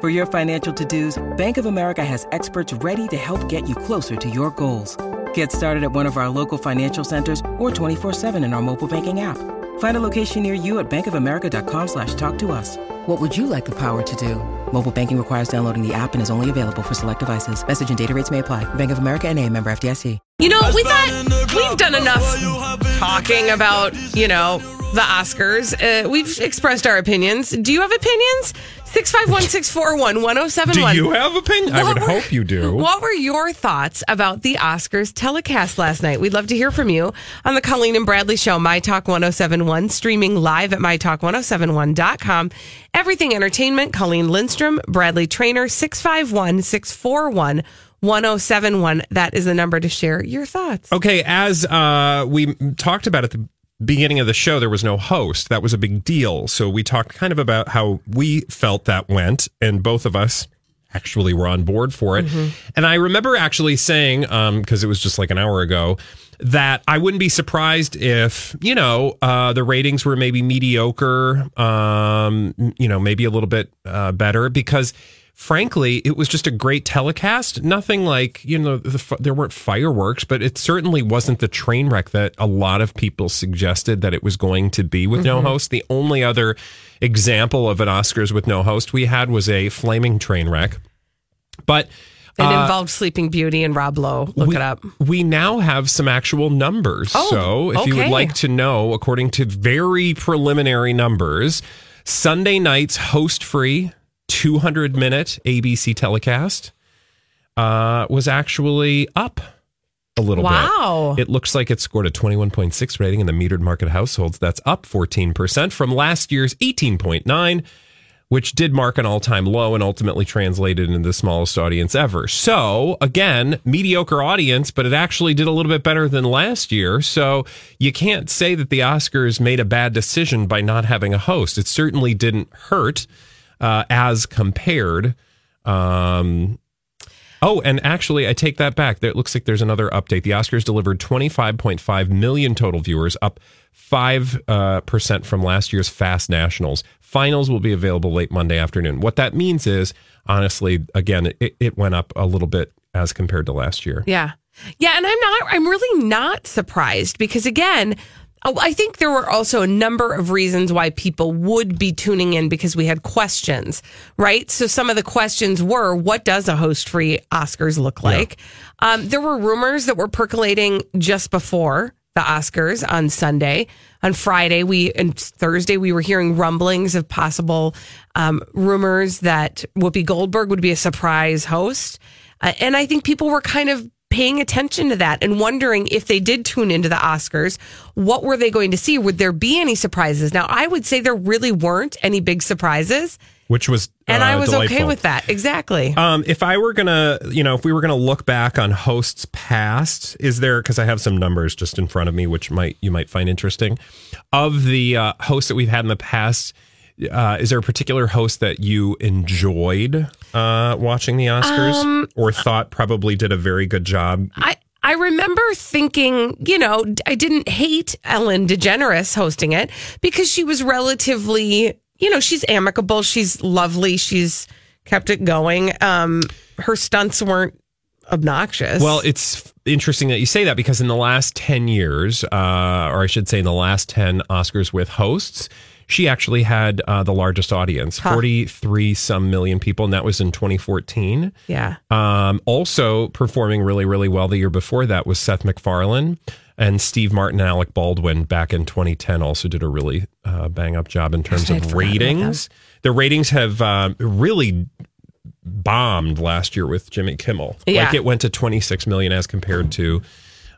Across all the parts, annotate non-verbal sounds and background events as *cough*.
For your financial to-dos, Bank of America has experts ready to help get you closer to your goals. Get started at one of our local financial centers or 24-7 in our mobile banking app. Find a location near you at bankofamerica.com slash talk to us. What would you like the power to do? Mobile banking requires downloading the app and is only available for select devices. Message and data rates may apply. Bank of America and a member FDIC. You know, we thought we've done enough talking about, you know, the Oscars. Uh, we've expressed our opinions. Do you have opinions? 651 641 1071. Do you have a opinion? I would hope you do. What were your thoughts about the Oscars telecast last night? We'd love to hear from you on the Colleen and Bradley Show, My Talk 1071, streaming live at MyTalk1071.com. Everything Entertainment, Colleen Lindstrom, Bradley Traynor, 651 641 1071. That is the number to share your thoughts. Okay, as uh, we talked about at the beginning of the show, there was no host. That was a big deal. So we talked kind of about how we felt that went, and both of us actually were on board for it. And I remember actually saying, because it was just like an hour ago, that I wouldn't be surprised if, you know, uh, the ratings were maybe mediocre, um, you know, maybe a little bit uh, better because frankly, it was just a great telecast. Nothing like, you know, the, there weren't fireworks, but it certainly wasn't the train wreck that a lot of people suggested that it was going to be with no host. The only other example of an Oscars with no host we had was a flaming train wreck. But It uh, involved Sleeping Beauty and Rob Lowe. Look we, it up. We now have some actual numbers. Oh, so if you would like to know, according to very preliminary numbers, Sunday night's host free 200 minute ABC telecast uh, was actually up a little bit. Wow. bit. It looks like it scored a 21.6 rating in the metered market households. That's up 14% from last year's 18.9 which did mark an all time low and ultimately translated into the smallest audience ever. So, again, mediocre audience, but it actually did a little bit better than last year. So, you can't say that the Oscars made a bad decision by not having a host. It certainly didn't hurt uh, as compared. Um, Oh, and actually, I take that back. It looks like there's another update. The Oscars delivered 25.5 million total viewers, up 5% uh, from last year's Fast Nationals. Finals will be available late Monday afternoon. What that means is, honestly, again, it, it went up a little bit as compared to last year. Yeah. Yeah. And I'm not, I'm really not surprised because, again, oh, I think there were also a number of reasons why people would be tuning in because we had questions, right? So some of the questions were what does a host free Oscars look like? Um, there were rumors that were percolating just before the Oscars on Sunday. On Friday, we and Thursday we were hearing rumblings of possible um, rumors that Whoopi Goldberg would be a surprise host, uh, and I think people were kind of paying attention to that and wondering if they did tune into the Oscars, what were they going to see? Would there be any surprises? Now, I would say there really weren't any big surprises, Which was and uh, I was okay with that. Exactly. Um, if I were gonna, you know, if we were gonna look back on hosts past, is there? Because I have some numbers just in front of me, which might you might find interesting. Of the uh, hosts that we've had in the past, uh, is there a particular host that you enjoyed uh, watching the Oscars, Um, or thought probably did a very good job? I I remember thinking, you know, I didn't hate Ellen DeGeneres hosting it because she was relatively, you know, she's amicable, she's lovely, she's kept it going. Um, her stunts weren't obnoxious. Well, it's interesting that you say that because in the last 10 years, uh, or I should say in the last 10 Oscars with hosts, she actually had uh, the largest audience 43 some million people, and that was in 2014. yeah. Um, also performing really, really well the year before that was Seth MacFarlane. And Steve Martin and Alec Baldwin back in 2010 also did a really uh, bang up job in terms Gosh, I had of ratings. The ratings have uh, really bombed last year with Jimmy Kimmel. Yeah. Like it went to 26 million as compared to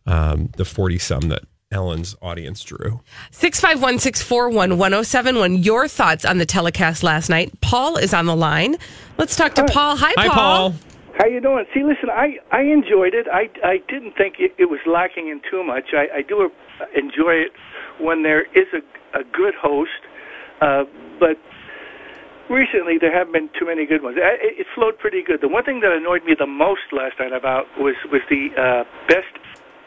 um, the 40 some that Ellen's audience drew. 651 641 1071. Your thoughts on the telecast last night. Paul is on the line. Let's talk to Paul. Hi, Hi, Paul. How you doing? See, listen, I I enjoyed it. I I didn't think it, it was lacking in too much. I I do enjoy it when there is a a good host, uh, but recently there haven't been too many good ones. It, it flowed pretty good. The one thing that annoyed me the most last night about was was the uh, best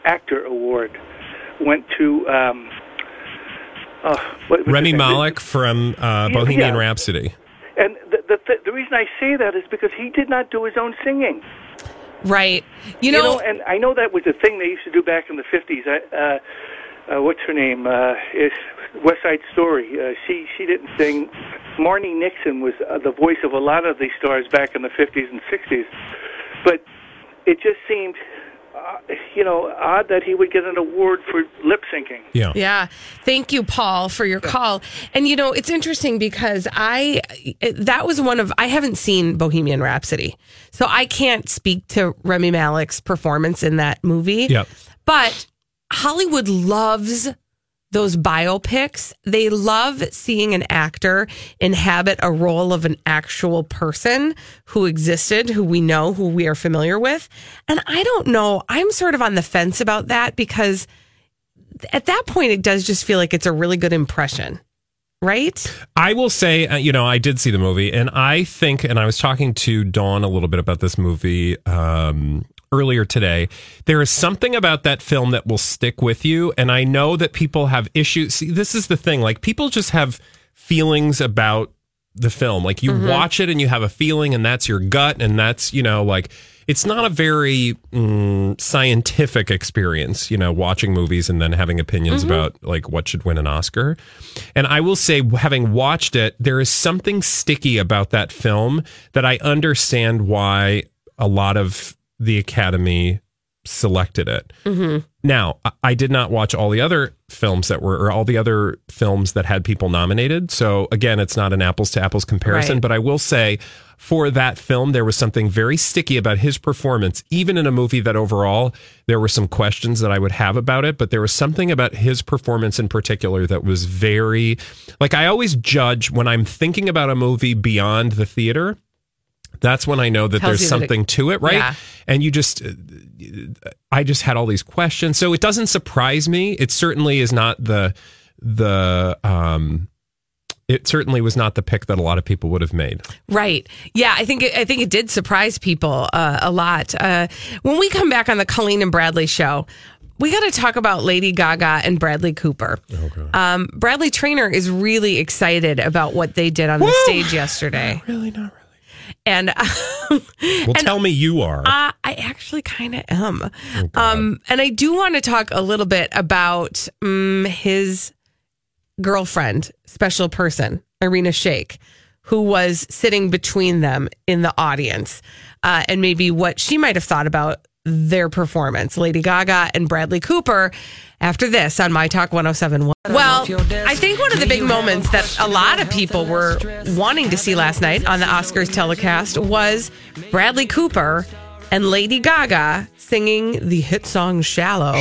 actor award went to. Um, oh, what, Rami his name? Malek from uh, Bohemian yeah. Rhapsody. And the, the the the reason I say that is because he did not do his own singing. Right. You You know, know, and I know that was a thing they used to do back in the fifties. Uh, uh, what's her name? Uh, is West Side Story. Uh, she she didn't sing. Marni Nixon was uh, the voice of a lot of these stars back in the fifties and sixties, but it just seemed, uh, you know, odd that he would get an award for lip syncing. Yeah. Yeah. Thank you, Paul, for your call. And you know, it's interesting because I that was one of I haven't seen Bohemian Rhapsody. So I can't speak to Rami Malek's performance in that movie. Yep. But Hollywood loves those biopics. They love seeing an actor inhabit a role of an actual person who existed, who we know, who we are familiar with. And I don't know, I'm sort of on the fence about that because at that point, it does just feel like it's a really good impression, right? I will say, uh, you know, I did see the movie, and I think, and I was talking to Dawn a little bit about this movie um, earlier today. There is something about that film that will stick with you, and I know that people have issues. See, this is the thing: like people just have feelings about the film. Like you watch it and you have a feeling, and that's your gut, and that's you know, like it's not a very mm, scientific experience, you know, watching movies and then having opinions about like what should win an Oscar. And I will say, having watched it, there is something sticky about that film that I understand why a lot of the Academy selected it. Mm-hmm. Now, I- I did not watch all the other films that were, or all the other films that had people nominated. So again, it's not an apples to apples comparison, Right. but I will say for that film, there was something very sticky about his performance, even in a movie that overall there were some questions that I would have about it. But there was something about his performance in particular that was very, like, I always judge when I'm thinking about a movie beyond the theater. That's when I know that Tells there's you that it- something to it, right? Yeah. And you just, I just had all these questions. So it doesn't surprise me. It certainly is not the the um it certainly was not the pick that a lot of people would have made. Right. Yeah, I think it, I think it did surprise people uh, a lot. Uh, when we come back on the Colleen and Bradley show, we got to talk about Lady Gaga and Bradley Cooper. Um, Bradley Traynor is really excited about what they did on the stage yesterday, Really not really. And *laughs* Well, tell me you are. Uh, I actually kind of am. um, and I do want to talk a little bit about um, his girlfriend, special person, Irina Shayk, who was sitting between them in the audience, uh, and maybe what she might have thought about their performance, Lady Gaga and Bradley Cooper. After this on My Talk 1071. Well, I think one of the big moments that a lot of people were wanting to see last night on the Oscars telecast was Bradley Cooper and Lady Gaga singing the hit song Shallow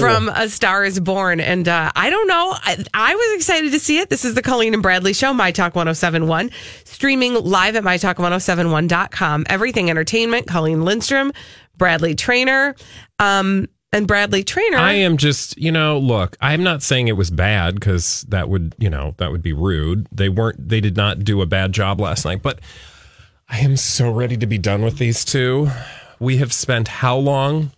from A Star is Born. And uh, I don't know. I, I was excited to see it. This is the Colleen and Bradley Show, My Talk 1071, streaming live at MyTalk1071.com. Everything Entertainment, Colleen Lindstrom, Bradley Traynor. Um, and Bradley Traynor. I am just, you know, look, I'm not saying it was bad because that would, you know, that would be rude. They weren't, they did not do a bad job last night, but I am so ready to be done with these two. We have spent how long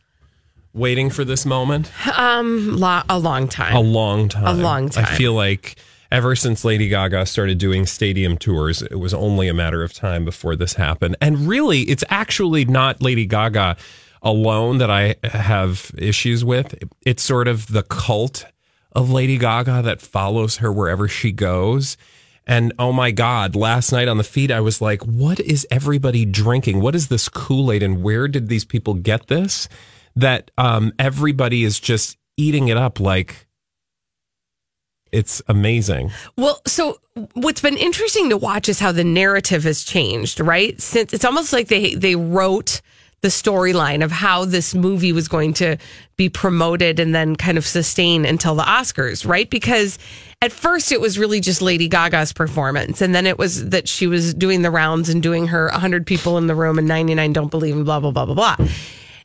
waiting for this moment? um, lo- a long time. A long time. A long time. I feel like ever since Lady Gaga started doing stadium tours, it was only a matter of time before this happened. And really, it's actually not Lady Gaga alone that I have issues with. It's sort of the cult of Lady Gaga that follows her wherever she goes. And oh my God, last night on the feed, I was like, what is everybody drinking? What is this Kool Aid? And where did these people get this? That um, everybody is just eating it up like it's amazing. Well, so what's been interesting to watch is how the narrative has changed, right? Since it's almost like they they wrote the storyline of how this movie was going to be promoted and then kind of sustain until the Oscars, right? Because at first it was really just Lady Gaga's performance. And then it was that she was doing the rounds and doing her 100 people in the room and 99 don't believe and blah, blah, blah, blah, blah.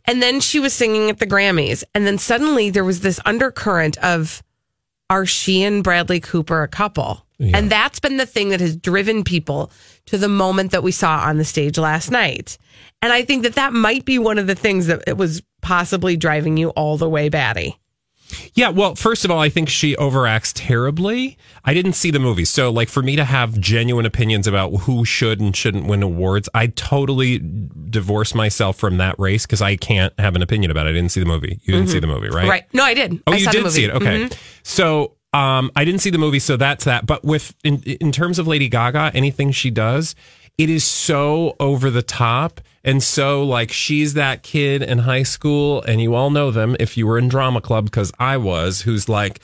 And then she was singing at the Grammys. And then suddenly there was this undercurrent of, are she and Bradley Cooper a couple? And that's been the thing that has driven people to the moment that we saw on the stage last night. And I think that that might be one of the things that it was possibly driving you all the way batty. Yeah, well, first of all, I think she overacts terribly. I didn't see the movie. So, like, for me to have genuine opinions about who should and shouldn't win awards, I totally divorce myself from that race because I can't have an opinion about it. I didn't see the movie. You didn't see the movie, right? Right. No, I did. Oh, I you saw the did see it. Okay. Mhm. So, um, I didn't see the movie, so that's that. But with in in terms of Lady Gaga, anything she does, it is so over the top and so like she's that kid in high school, and you all know them if you were in drama club because I was, who's like.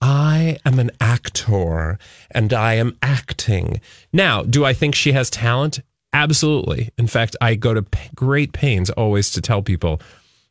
I am an actor and I am acting. Now, do I think she has talent? Absolutely. In fact, I go to p- great pains always to tell people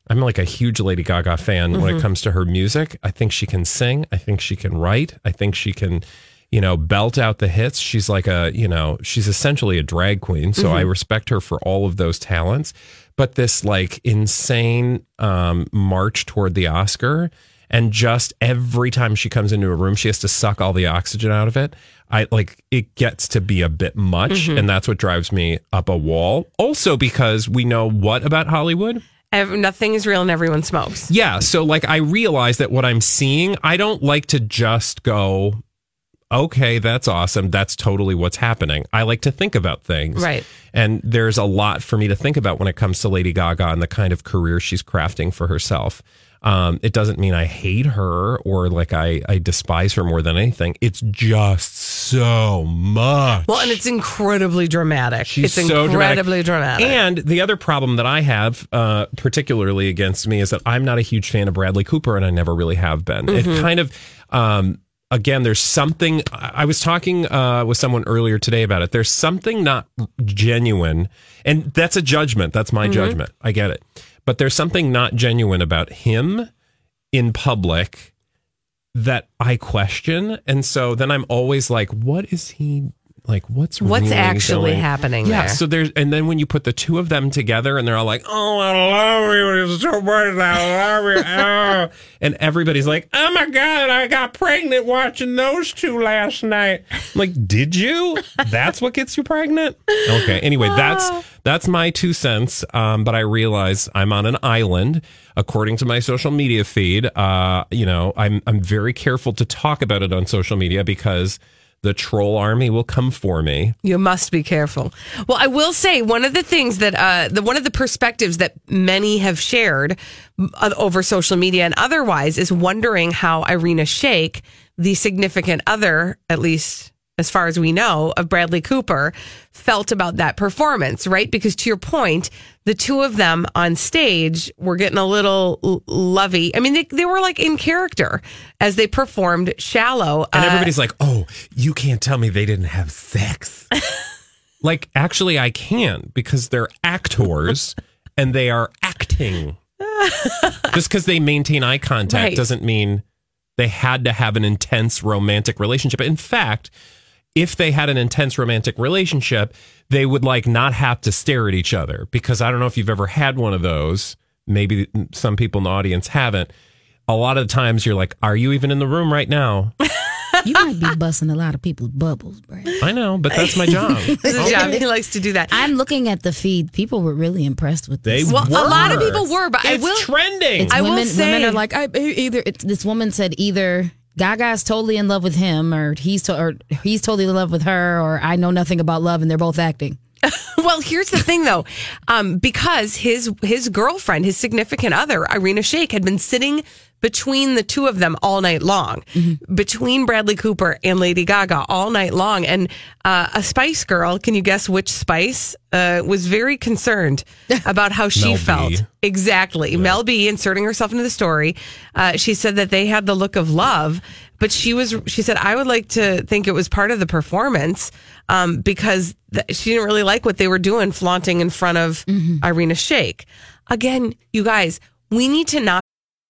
I'm like a huge Lady Gaga fan when it mm-hmm. comes to her music. I think she can sing. I think she can write. I think she can, you know, belt out the hits. She's like a, you know, she's essentially a drag queen. So I respect her for all of those talents. But this like insane um, march toward the Oscar and just every time she comes into a room, she has to suck all the oxygen out of it. I like it gets to be a bit much, and that's what drives me up a wall. Also, because we know what about Hollywood? Nothing is real and everyone smokes. Yeah. So, like, I realize that what I'm seeing, I don't like to just go, okay, that's awesome. That's totally what's happening. I like to think about things. Right. And there's a lot for me to think about when it comes to Lady Gaga and the kind of career she's crafting for herself. Um, it doesn't mean I hate her or like I, I despise her more than anything. It's just so much. Well, and it's incredibly dramatic. She's it's so incredibly dramatic. And the other problem that I have, uh, particularly against me, is that I'm not a huge fan of Bradley Cooper, and I never really have been. Mm-hmm. It kind of, um, again, there's something. I was talking uh, with someone earlier today about it. There's something not genuine, and that's a judgment. That's my judgment. I get it, but there's something not genuine about him in public that I question, and so then I'm always like, what is he? Like what's What's really actually going- happening Yeah, there? so there's and then when you put the two of them together and they're all like, "Oh, I love you it's so much, I love you," oh. and everybody's like, "Oh my god, I got pregnant watching those two last night." I'm like, did you? That's what gets you pregnant? Okay. Anyway, that's that's my two cents. Um, but I realize I'm on an island. According to my social media feed, uh, you know, I'm I'm very careful to talk about it on social media because the troll army will come for me. You must be careful. Well, I will say one of the things that uh, the one of the perspectives that many have shared uh, over social media and otherwise is wondering how Irina Shayk, the significant other, at least as far as we know, of Bradley Cooper, felt about that performance. Right? Because to your point, the two of them on stage were getting a little lovey. I mean, they they were like in character as they performed "Shallow." And Uh, everybody's like, oh, you can't tell me they didn't have sex. *laughs* like, actually, I can because they're actors *laughs* and they are acting. Just because they maintain eye contact Right. doesn't mean they had to have an intense romantic relationship. In fact, if they had an intense romantic relationship, they would like not have to stare at each other because I don't know if you've ever had one of those. Maybe some people in the audience haven't. A lot of the times you're like, are you even in the room right now? You might be busting a lot of people's bubbles, Brad. I know, but that's my job. His job, he likes to do that. I'm looking at the feed. People were really impressed with They this. Well, a lot of people were, but I it's will- trending. It's I will say- women are like, I, either it's, this woman said either Gaga's totally in love with him, or he's to, or he's totally in love with her, or I know nothing about love, and they're both acting. *laughs* Well, here's the thing though, um, because his his girlfriend, his significant other, Irina Shayk, had been sitting between the two of them all night long, between Bradley Cooper and Lady Gaga all night long. And uh, a Spice Girl, can you guess which Spice, uh, was very concerned *laughs* about how she Mel B. felt. Exactly. Mel B inserting herself into the story. Uh, she said that they had the look of love, but she was, she said, I would like to think it was part of the performance um, because th- she didn't really like what they were doing, flaunting in front of Irina Shayk. Again, you guys, we need to not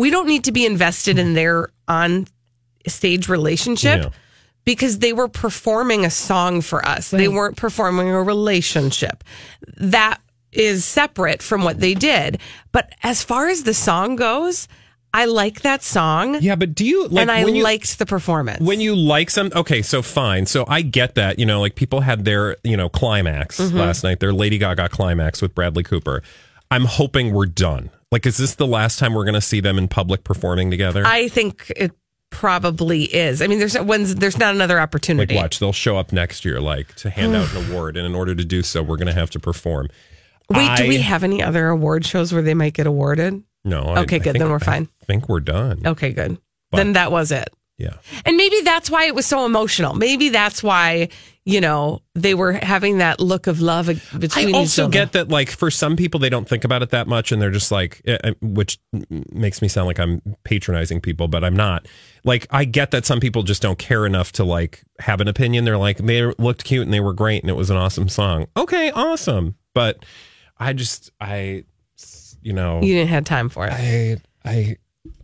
We don't need to be invested in their on stage relationship Yeah. because they were performing a song for us. They weren't performing a relationship. That is separate from what they did. But as far as the song goes, I like that song. Yeah, but do you like and I when you, liked the performance. when you like some okay so fine so i get that you know like people had their you know climax Mm-hmm. last night their lady gaga climax with bradley cooper i'm hoping we're done like is this the last time we're going to see them in public performing together I think it probably is. I mean, there's when's there's not another opportunity. like watch they'll show up next year like to hand out an award and in order to do so we're going to have to perform Wait, do we have any other award shows where they might get awarded? no I- Okay, I good, think- then we're fine. i think we're done Okay, good. But- then that was it. Yeah And maybe that's why it was so emotional. Maybe that's why, you know, they were having that look of love between I also get that, like, for some people, they don't think about it that much, and they're just like, eh, eh, which makes me sound like I'm patronizing people, but I'm not. Like, I get that some people just don't care enough to like have an opinion. They're like, they looked cute and they were great, and it was an awesome song. Okay, awesome. But I just, I, you know, You didn't have time for it. I, I,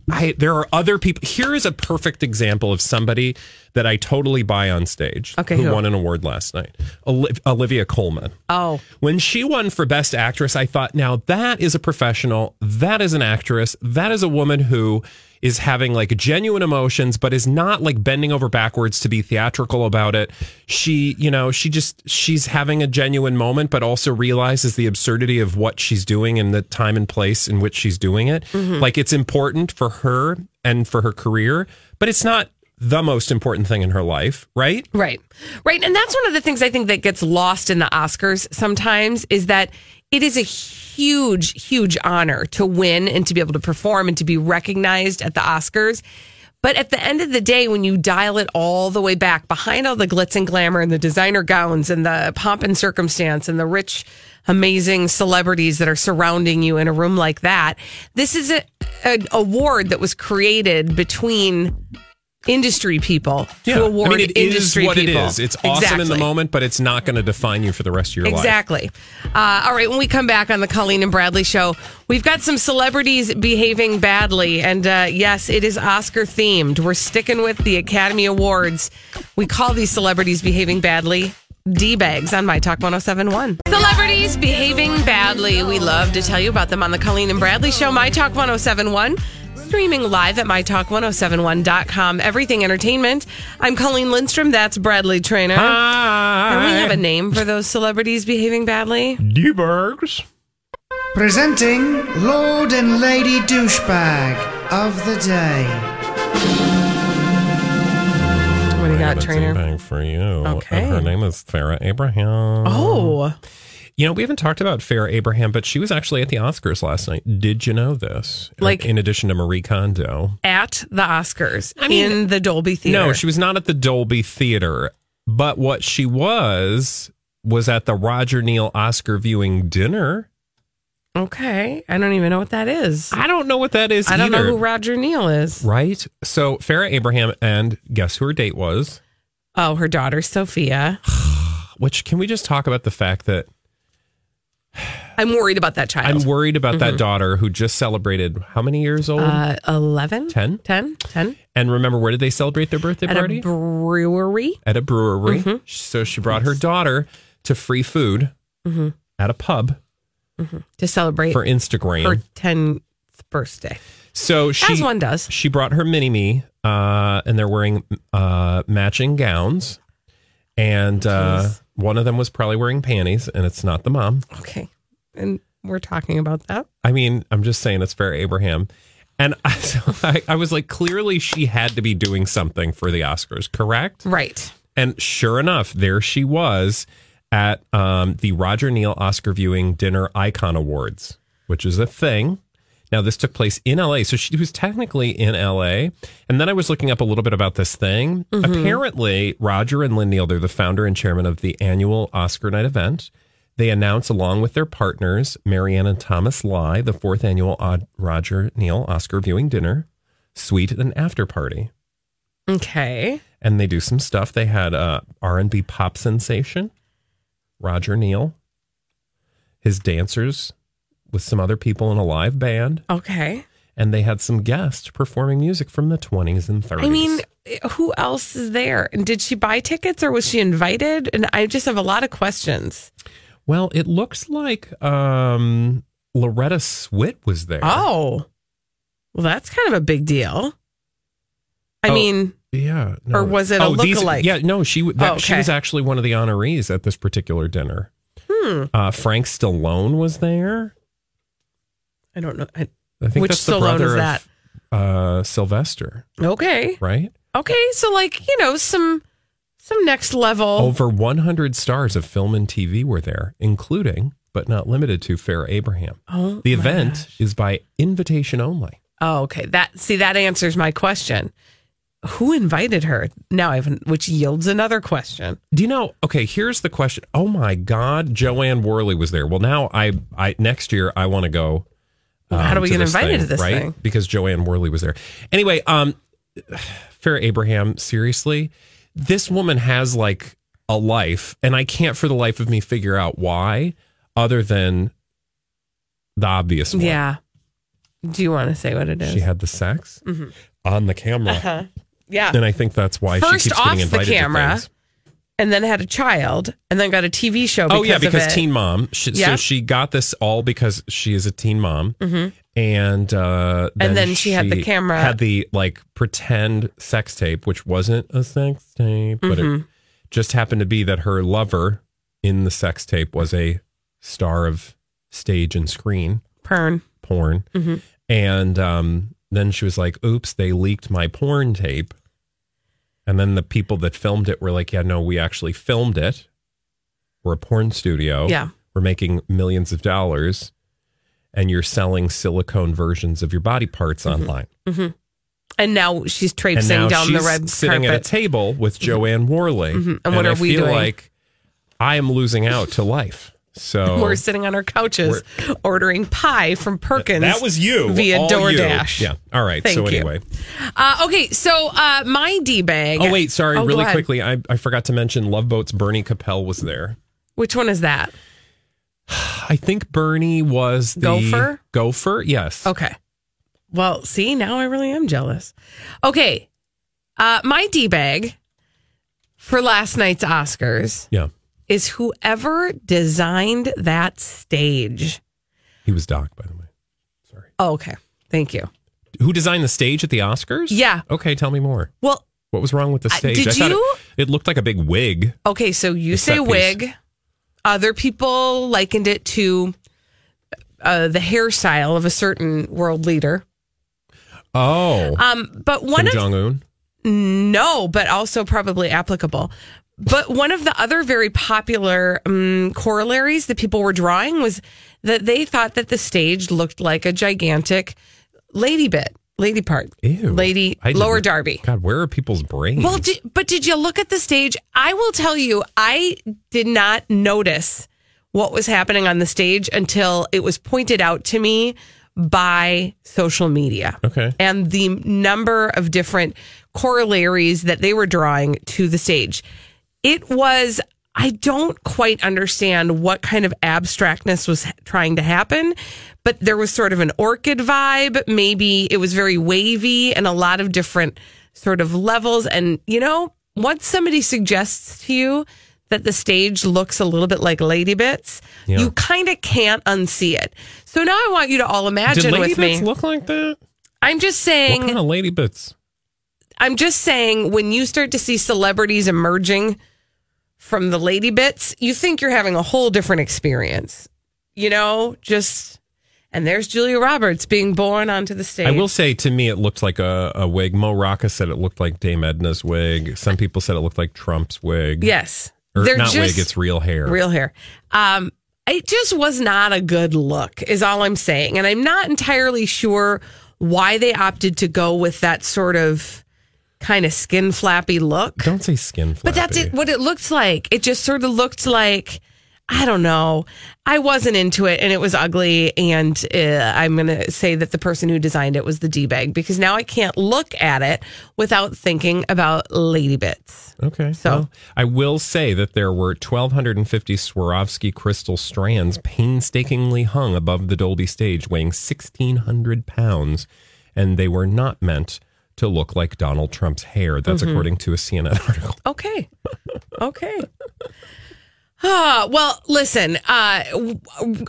I, there are other people. Here is a perfect example of somebody that I totally buy on stage. Okay, who, who? won an award last night? Oliv- Olivia Colman. Oh, When she won for Best Actress, I thought, now that is a professional. That is an actress. That is a woman who is having like genuine emotions, but is not like bending over backwards to be theatrical about it. She, you know, she just, she's having a genuine moment, but also realizes the absurdity of what she's doing and the time and place in which she's doing it. Mm-hmm. Like it's important for her and for her career, but it's not the most important thing in her life, right? right. Right. And that's one of the things I think that gets lost in the Oscars sometimes is that it is a huge, huge honor to win and to be able to perform and to be recognized at the Oscars. But at the end of the day, when you dial it all the way back behind all the glitz and glamour and the designer gowns and the pomp and circumstance and the rich, amazing celebrities that are surrounding you in a room like that, this is a, an award that was created between industry people to award I mean, it is industry what people. it is. It's awesome in the moment, but it's not going to define you for the rest of your life. Exactly. Uh, all right, when we come back on the Colleen and Bradley show, we've got some celebrities behaving badly. And uh, yes, it is Oscar themed. We're sticking with the Academy Awards. We call these celebrities behaving badly. D bags on My Talk 1071. Celebrities behaving badly. We love to tell you about them on the Colleen and Bradley show, My Talk 1071. Streaming live at mytalk1071.com. Everything entertainment. I'm Colleen Lindstrom. That's Bradley Traynor. And we have a name for those celebrities behaving badly. D-Bergs. Presenting Lord and Lady Douchebag of the Day. What do you got, That's Traynor? bang for you. Okay. And her name is Farrah Abraham. Oh, You know, we haven't talked about Farrah Abraham, but she was actually at the Oscars last night. Did you know this? Like- in addition to Marie Kondo. at the Oscars I mean, in the Dolby Theater. No, she was not at the Dolby Theater, but what she was was at the Roger Neal Oscar viewing dinner. Okay. I don't even know what that is. I don't know what that is. I don't know who Roger Neal is. Right. So Farrah Abraham and guess who her date was? Oh, her daughter Sophia. *sighs* Which can we just talk about the fact that *sighs* I'm worried about that child. I'm worried about that daughter who just celebrated how many years old? uh, 11? 10? 10? 10? and remember where did they celebrate their birthday At party? a brewery. at a brewery. Mm-hmm. So she brought her daughter to free food Mm-hmm. at a pub to celebrate for Instagram. her 10th birthday. so she As one does. she brought her mini me, uh, and they're wearing uh, matching gowns, and uh, one of them was probably wearing panties, and it's not the mom. Okay. And we're talking about that. I mean, I'm just saying it's fair, Abraham. And I, *laughs* so I, I was like, clearly she had to be doing something for the Oscars, correct? Right. And sure enough, there she was at um, the Roger Neal Oscar Viewing Dinner Icon Awards, which is a thing. Now, this took place in LA. So she was technically in LA. And then I was looking up a little bit about this thing. Mm-hmm. Apparently, Roger and Lynn Neal, they're the founder and chairman of the annual Oscar night event. They announce, along with their partners, Marianne and Thomas Lai, the fourth annual Roger Neal Oscar Viewing Dinner Suite and After Party Okay. and they do some stuff. They had a R&B pop sensation, Roger Neal, his dancers with some other people in a live band, Okay. and they had some guests performing music from the 20s and 30s. I mean, who else is there? And did she buy tickets or was she invited? And I just have a lot of questions. well, it looks like um, Loretta Swit was there. Oh. Well, that's kind of a big deal. I Oh, mean, yeah. Or was it a these- lookalike? Yeah, no, she that, Oh, she was actually one of the honorees at this particular dinner. hmm. Uh, Frank Stallone was there. I don't know. I, I think Which that's the Stallone brother is of, that? Uh, Sylvester, okay. right? Okay. So, like, you know, some some next level. Over 100 stars of film and TV were there, including, but not limited to, Fair Abraham. Oh, The event gosh. is by invitation only. Oh, okay. That see that answers my question. Who invited her? Now I have, which yields another question. Do you know? Okay, here's the question. Oh my God, Jo Anne Worley was there. Well, now I, I next year I want to go. Well, how do um, we get invited thing, to this right? thing? Because Jo Anne Worley was there. Anyway, um, Farrah Abraham. Seriously, this woman has like a life, and I can't for the life of me figure out why, other than the obvious one. Yeah. Do you want to say what it is? She had the sex on the camera. uh-huh. Yeah. And I think that's why First she keeps off getting the invited camera, to things. And then had a child, and then got a TV show. Because Oh yeah, because it. teen mom. She, So she got this all because she is a teen mom, and uh, And then she had the camera- had the like pretend sex tape, which wasn't a sex tape, but it Mm-hmm. just happened to be that her lover in the sex tape was a star of stage and screen Pern. porn, Mm-hmm. and um, then she was like, "Oops, they leaked my porn tape." And then the people that filmed it were like, "Yeah, no, we actually filmed it. We're a porn studio. Yeah. we're making millions of dollars, and you're selling silicone versions of your body parts Mm-hmm. online." And now she's And traipsing now down she's the red sitting carpet. at a table with Jo Anne Worley. Mhm. And what are I we feel doing? Like I am losing out to life. So *laughs* We're sitting on our couches ordering pie from Perkins. that was you via all you. DoorDash. Yeah. All right. Thank so you. anyway. Uh, okay, so uh, my D bag. Oh wait, sorry. Oh, really quickly, I, I forgot to mention Love Boat's Bernie Kopell was there. Which one is that? I think Bernie was the Gopher? Gopher, yes. Okay. Well, see, now I really am jealous. Okay. Uh, my D bag for last night's Oscars Yeah, is whoever designed that stage. he was Doc, by the way. Sorry. Oh, okay. Thank you. Who designed the stage at the Oscars? Yeah. Okay, tell me more. Well, What was wrong with the I- stage? did thought you- It, it looked like a big wig. okay, so you say set piece. wig. Other people likened it to uh, the hairstyle of a certain world leader. Oh, Um, but one Kim of Jong Un. No, but also probably applicable. But one of the other very popular um, corollaries that people were drawing was that they thought that the stage looked like a gigantic lady bit, lady part, Ew. lady lower Darby. God, where are people's brains? Well, but did you look at the stage? I will tell you, I did not notice what was happening on the stage until it was pointed out to me by social media. Okay. And the number of different corollaries that they were drawing to the stage. It was, I don't quite understand what kind of abstractness was trying to happen, but there was sort of an orchid vibe. Maybe it was very wavy and a lot of different sort of levels. And, you know, once somebody suggests to you that the stage looks a little bit like Lady Bits, Yeah. you kind of can't unsee it. So now I want you to all imagine Did Lady with me. Look like that? I'm just saying. What kind of Lady Bits? I'm just saying when you start to see celebrities emerging from the lady bits, you think you're having a whole different experience. You know, just and there's Julia Roberts being born onto the stage. I will say, to me, it looked like a, a wig. Mo Rocca said it looked like Dame Edna's wig. Some people said it looked like Trump's wig. Yes. Or They're not just wig, it's real hair. real hair. Um it just was not a good look is all I'm saying. And I'm not entirely sure why they opted to go with that sort of kind of skin flappy look. Don't say skin flappy. But that's it. What it looked like. It just sort of looked like I don't know. I wasn't into it, and it was ugly. And uh, I'm going to say that the person who designed it was the d bag because now I can't look at it without thinking about lady bits. Okay. So- well, I will say that there were 1,250 Swarovski crystal strands painstakingly hung above the Dolby stage, weighing 1,600 pounds, and they were not meant to look like Donald Trump's hair. That's Mm-hmm. according to a CNN article. *laughs* Okay. Okay. Ah, well, listen, uh,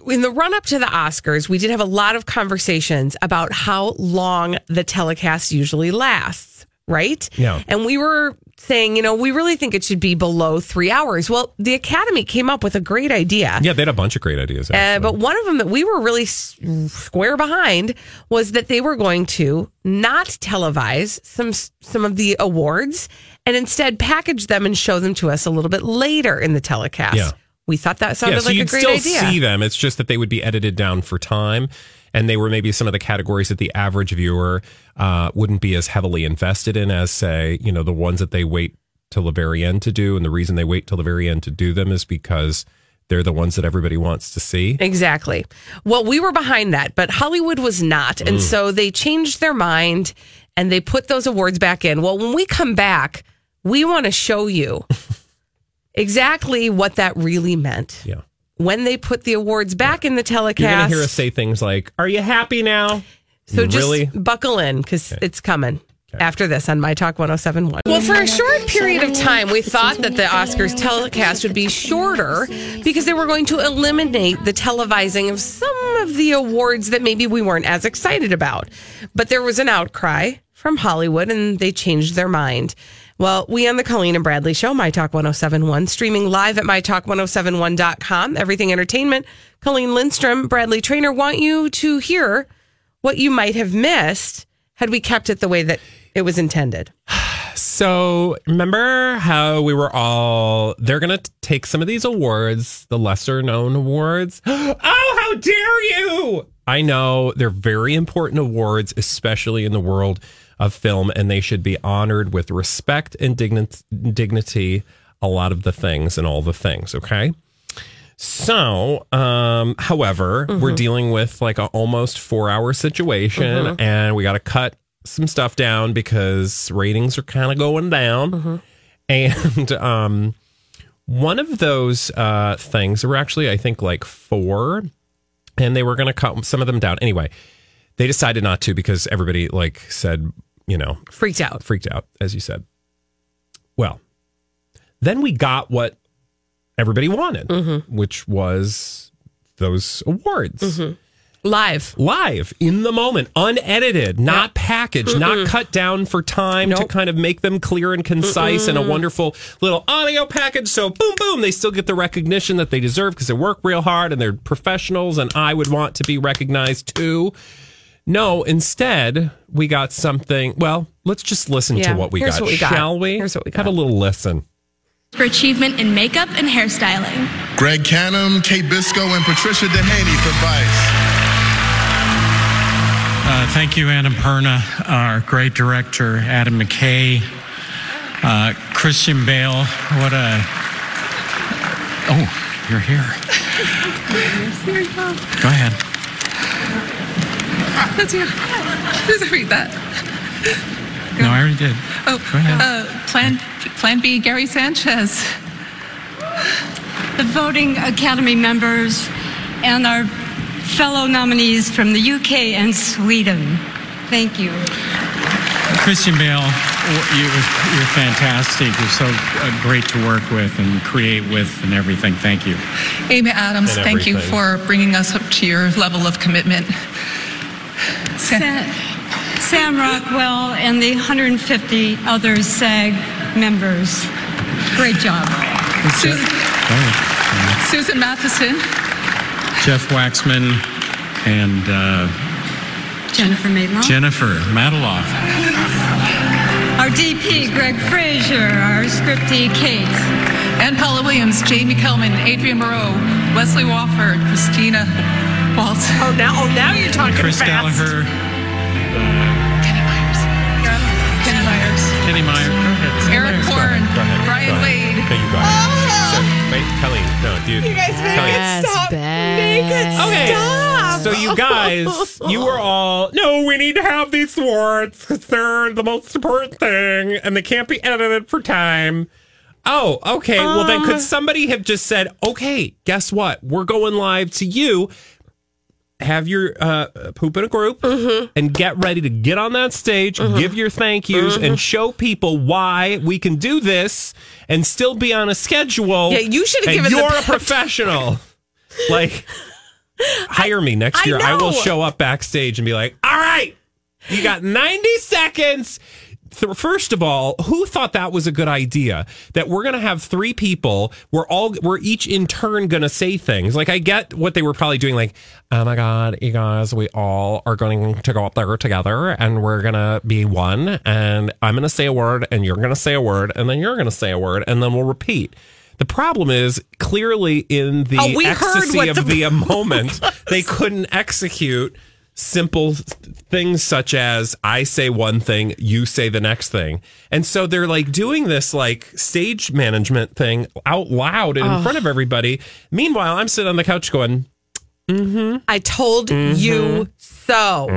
in the run up to the Oscars, we did have a lot of conversations about how long the telecast usually lasts, right? Yeah. And we were saying, you know, we really think it should be below three hours. Well, the Academy came up with a great idea. Yeah, they had a bunch of great ideas. Uh, but one of them that we were really square behind was that they were going to not televise some some of the awards and instead package them and show them to us a little bit later in the telecast. Yeah. We thought that sounded yeah, so like a great still idea. see them. It's just that they would be edited down for time, and they were maybe some of the categories that the average viewer uh, wouldn't be as heavily invested in as, say, you know, the ones that they wait till the very end to do. And the reason they wait till the very end to do them is because they're the ones that everybody wants to see. Exactly. Well, we were behind that, but Hollywood was not. Mm. And so they changed their mind and they put those awards back in. Well, when we come back, we want to show you *laughs* exactly what that really meant. Yeah. When they put the awards back in the telecast. You're going to hear us say things like, Are you happy now? So just really? buckle in because it's coming. After this on My Talk 1071. Well, for a short period of time, we thought that the Oscars telecast would be shorter because they were going to eliminate the televising of some of the awards that maybe we weren't as excited about. But there was an outcry from Hollywood and they changed their mind. Well, we on the Colleen and Bradley Show, My Talk 1071, streaming live at MyTalk1071.com, Everything Entertainment. Colleen Lindstrom, Bradley Traynor, want you to hear what you might have missed had we kept it the way that it was intended. So remember how we were all they're gonna take some of these awards, the lesser known awards. *gasps* oh, how dare you! I know they're very important awards, especially in the world of film, and they should be honored with respect and digni- dignity. A lot of the things and all the things, okay? So, um, however, we're dealing with like a almost four hour situation and we got to cut some stuff down because ratings are kind of going down. And, um, one of those, uh, things, there were actually, I think like four and they were going to cut some of them down. Anyway, they decided not to because everybody like said, you know, Freaked out. freaked out, as you said. Well, then we got what everybody wanted, mm-hmm. which was those awards mm-hmm. Live. live in the moment, unedited, not packaged, not cut down for time to kind of make them clear and concise and a wonderful little audio package. So, boom, boom, they still get the recognition that they deserve because they work real hard and they're professionals, and I would want to be recognized too. No, instead, we got something. Well, let's just listen Yeah, to what we, here's got, what we got. shall we? Here's what we got. Have a little listen. For achievement in makeup and hairstyling. Greg Cannom, Kate Biscoe, and Patricia DeHaney for Vice. Uh, thank you, Annapurna, our great director, Adam McKay, uh, Christian Bale. What a. Oh, you're here. Go ahead. Let's hear. Let's read that. No, I already did. Oh, Go ahead. Uh, Plan Plan B, Gary Sanchez. the voting academy members and our fellow nominees from the UK and Sweden. Thank you. Christian Bale, you, you're fantastic. You're so uh, great to work with and create with and everything. Thank you. Amy Adams, thank you for bringing us up to your level of commitment. Sam, Sam Rockwell and the 150 other SAG members. Great job. Susan, Go ahead. Susan Matheson, Jeff Waxman and uh, Jennifer Maitland. Jennifer Mataloff. Our DP, Greig Fraser. Our scriptee, Kate. Ann Paula Williams, Jamie Kelman, Adrien Morot, Wesley Wofford, Christina Waltz. Oh, now, oh, now you're talking Chris fast. Gallagher. Kenny Myers. Kenny Myers. Kenny Meyer. Go ahead. Eric Go Horn, ahead, go ahead, Brian go ahead. Wade. Okay, you got it. Oh! So, wait, Kelly, no, dude. You guys make Kelly. it stop. Make it Okay, stop. so you guys, *laughs* you were all no. We need to have these awards because they're the most important thing, and they can't be edited for time. Oh, okay. well, then could uh. somebody have just said, "Okay, guess what? We're going live to you." Have your uh, poop in a group Mm-hmm. and get ready to get on that stage, give your thank yous, Mm-hmm. and show people why we can do this and still be on a schedule. Yeah, you should have given. You're a professional. like, hire me next I year. I will show up backstage and be like, all right, you got 90 seconds. Th- First of all, who thought that was a good idea? That we're going to have three people. We're all, we're each in turn going to say things. Like, I get what they were probably doing. Like, oh my God, you guys, we all are going to go up there together and we're going to be one. And I'm going to say a word and you're going to say a word and then you're going to say a word and then we'll repeat. The problem is clearly in the Oh, ecstasy of the the *laughs* moment, they couldn't execute simple things such as I say one thing, you say the next thing. And so they're like doing this like stage management thing out loud and in Oh. front of everybody. Meanwhile, I'm sitting on the couch going, mm-hmm. I told you so.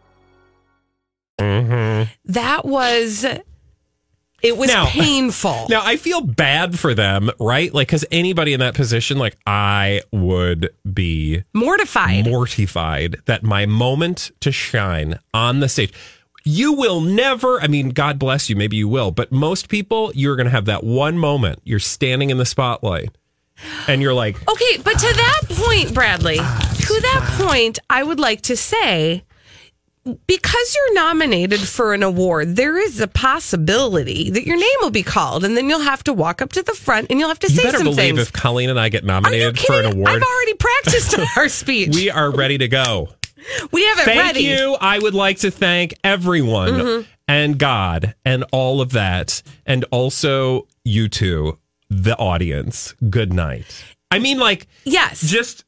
Mm-hmm. That was, it was Now- *laughs* painful. Now I feel bad for them, right? Like, because anybody in that position, like I would be Mortified. mortified that my moment to shine on the stage. You will never, I mean, God bless you, maybe you will, but most people, you're going to have that one moment. You're standing in the spotlight and you're like, Okay, but to that point, Bradley, to that point, I would like to say because you're nominated for an award, there is a possibility that your name will be called, and then you'll have to walk up to the front and you'll have to you say better some believe things. if Colleen and I get nominated for an award, I've already practiced *laughs* our speech. we are ready to go. *laughs* We have it Thank ready. you. I would like to thank everyone Mhm. and God and all of that. And also you two, the audience. Good night. I mean, like, Yes. just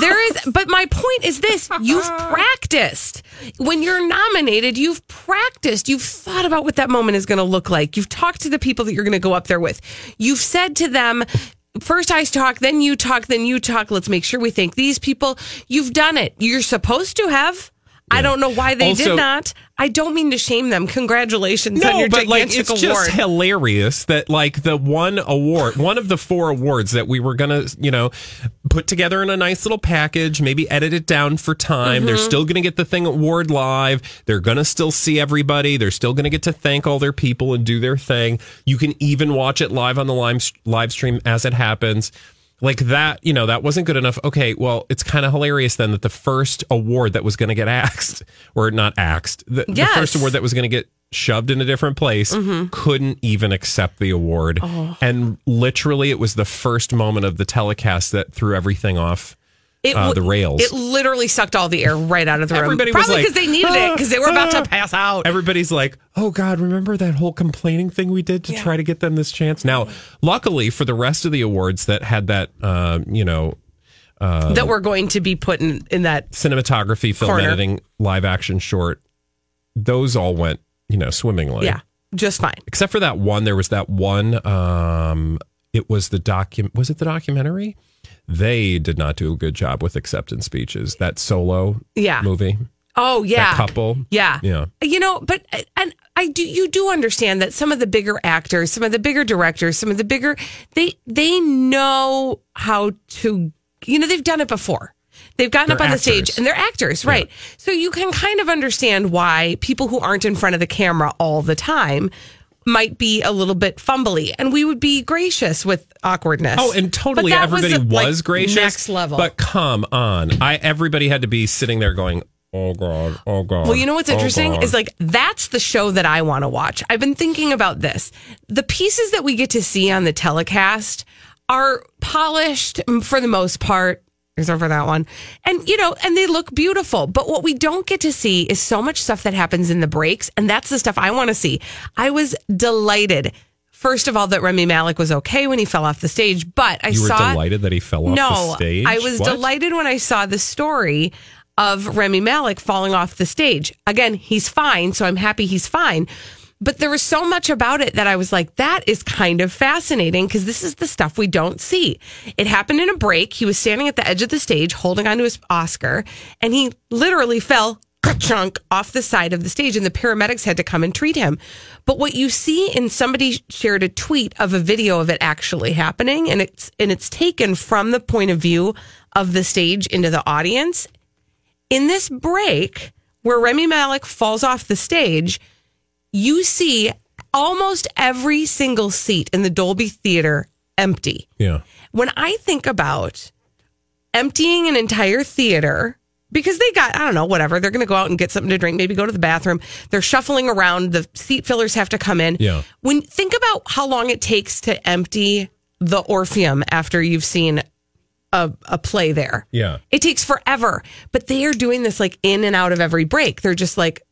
there is but my point is this. You've practiced. When you're nominated you've practiced. You've thought about what that moment is going to look like. You've talked to the people that you're going to go up there with. You've said to them first i talk then you talk then you talk. Let's make sure we thank these people. You've done it. You're supposed to have I don't know why they Also- did not. I don't mean to shame them. Congratulations on no, your but like it's award. just hilarious that like the one award, one of the four awards that we were gonna, you know, put together in a nice little package, maybe edit it down for time. They're Mhm. still gonna get the thing award live. They're gonna still see everybody. They're still gonna get to thank all their people and do their thing. You can even watch it live on the live live stream as it happens. Like that, you know, that wasn't good enough. Okay, well, it's kind of hilarious then that the first award that was going to get *laughs* axed, or not axed, the, the first award that was going to get shoved in a different place Mhm. couldn't even accept the award. Oh. And literally, it was the first moment of the telecast that threw everything off It uh, the rails. It literally sucked all the air right out of the room. Everybody Probably like, because they needed it *laughs* because they were about to pass out. Everybody's like, "Oh God, remember that whole complaining thing we did to try to get them this chance?" Now, luckily for the rest of the awards that had that, uh, you know, uh, that we're going to be put in, in that cinematography, film Corner. editing, live action short, those all went, you know, swimmingly. yeah, just fine. Except for that one, there was that one. Um, it was the docu. Was it the documentary? They did not do a good job with acceptance speeches. That solo Yeah. movie. Oh yeah, That couple. Yeah, Yeah. You know, but and I do you do understand that some of the bigger actors, some of the bigger directors, some of the bigger they they know how to you know they've done it before. They've gotten They're up on the stage and they're actors, right? So you can kind of understand why people who aren't in front of the camera all the time might be a little bit fumbly, and we would be gracious with awkwardness. Oh, and totally everybody was, like, gracious. Next level. But come on. I everybody had to be sitting there going, Oh God, oh God. Well, you know what's oh, interesting God." is like that's the show that I want to watch. I've been thinking about this. The pieces that we get to see on the telecast are polished mm, for the most part, except for that one. And you know, and they look beautiful. But what we don't get to see is so much stuff that happens in the breaks, and that's the stuff I want to see. I was delighted. First of all, that Rami Malek was okay when he fell off the stage, but I you were saw delighted that he fell off no, the stage. I was What? delighted when I saw the story of Rami Malek falling off the stage. Again, he's fine, so I'm happy he's fine. But there was so much about it that I was like, that is kind of fascinating because this is the stuff we don't see. It happened in a break. He was standing at the edge of the stage holding onto his Oscar, and he literally fell chunk off the side of the stage, and the paramedics had to come and treat him. But what you see, and somebody shared a tweet of a video of it actually happening, and it's and it's taken from the point of view of the stage into the audience. In this break, where Rami Malek falls off the stage, you see almost every single seat in the Dolby Theater empty. Yeah. When I think about emptying an entire theater, because they got, I don't know, whatever, they're going to go out and get something to drink, maybe go to the bathroom. They're shuffling around, the seat fillers have to come in. Yeah. When think about how long it takes to empty the Orpheum after you've seen a, a play there. Yeah. It takes forever, but they are doing this like in and out of every break. They're just like,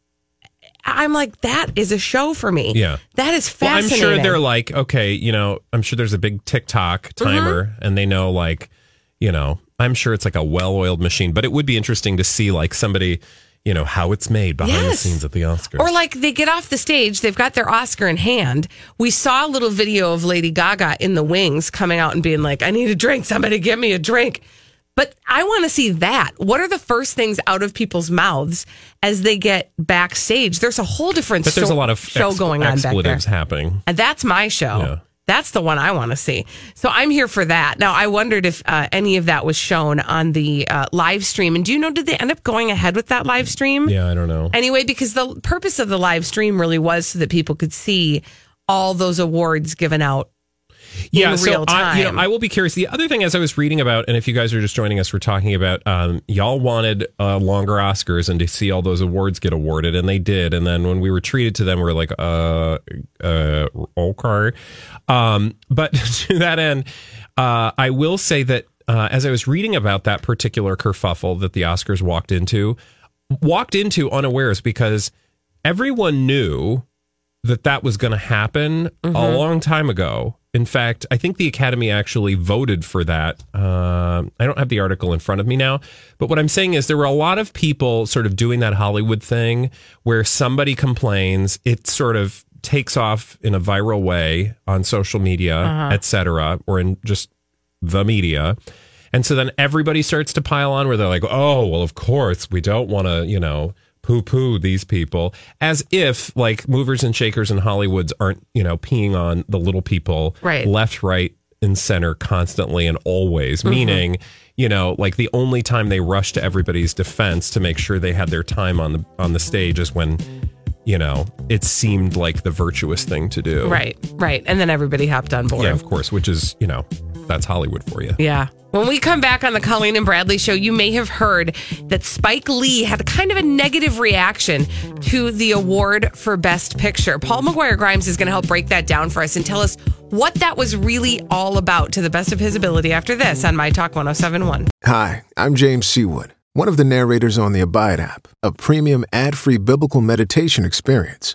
I'm like, that is a show for me. Yeah. That is Well, I'm sure they're like, okay, you know, I'm sure there's a big TikTok timer Mm-hmm. and they know like, you know, I'm sure it's like a well-oiled machine, but it would be interesting to see like somebody, you know, how it's made behind the scenes at the Oscars. Or like they get off the stage, they've got their Oscar in hand. We saw a little video of Lady Gaga in the wings coming out and being like, I need a drink. Somebody give me a drink. But I want to see that. What are the first things out of people's mouths as they get backstage? There's a whole different but there's sto- a lot of show ex- going on back there. happening. And that's my show. Yeah. That's the one I want to see. So I'm here for that. Now, I wondered if uh, any of that was shown on the uh, live stream. And do you know, did they end up going ahead with that live stream? Yeah, I don't know. Anyway, because the purpose of the live stream really was so that people could see all those awards given out yeah, in so real time. I, you know, I will be curious. The other thing, as I was reading about, and if you guys are just joining us, we're talking about um, y'all wanted uh, longer Oscars and to see all those awards get awarded, and they did. And then when we were treated to them, we are like, uh, uh, okay. Um, but *laughs* to that end, uh, I will say that uh, as I was reading about that particular kerfuffle that the Oscars walked into, walked into unawares because everyone knew that that was going to happen a Mhm. long time ago. In fact, I think the Academy actually voted for that. Uh, I don't have the article in front of me now, but what I'm saying is there were a lot of people sort of doing that Hollywood thing where somebody complains, it sort of takes off in a viral way on social media, Uh-huh. et cetera, or in just the media. And so then everybody starts to pile on where they're like, oh, well, of course, we don't want to, you know, poo poo these people. As if like movers and shakers in Hollywoods aren't, you know, peeing on the little people Right. left, right, and center constantly and always. Mhm. Meaning, you know, like the only time they rush to everybody's defense to make sure they had their time on the on the stage is when, you know, it seemed like the virtuous thing to do. Right, right. And then everybody hopped on board. Yeah, of course, which is, you know, that's Hollywood for you. Yeah. When we come back on the Colleen and Bradley show, you may have heard that Spike Lee had kind of a negative reaction to the award for Best Picture. Paul McGuire Grimes is going to help break that down for us and tell us what that was really all about to the best of his ability after this on My Talk 1071. Hi, I'm James Seawood, one of the narrators on the Abide app, a premium ad free biblical meditation experience.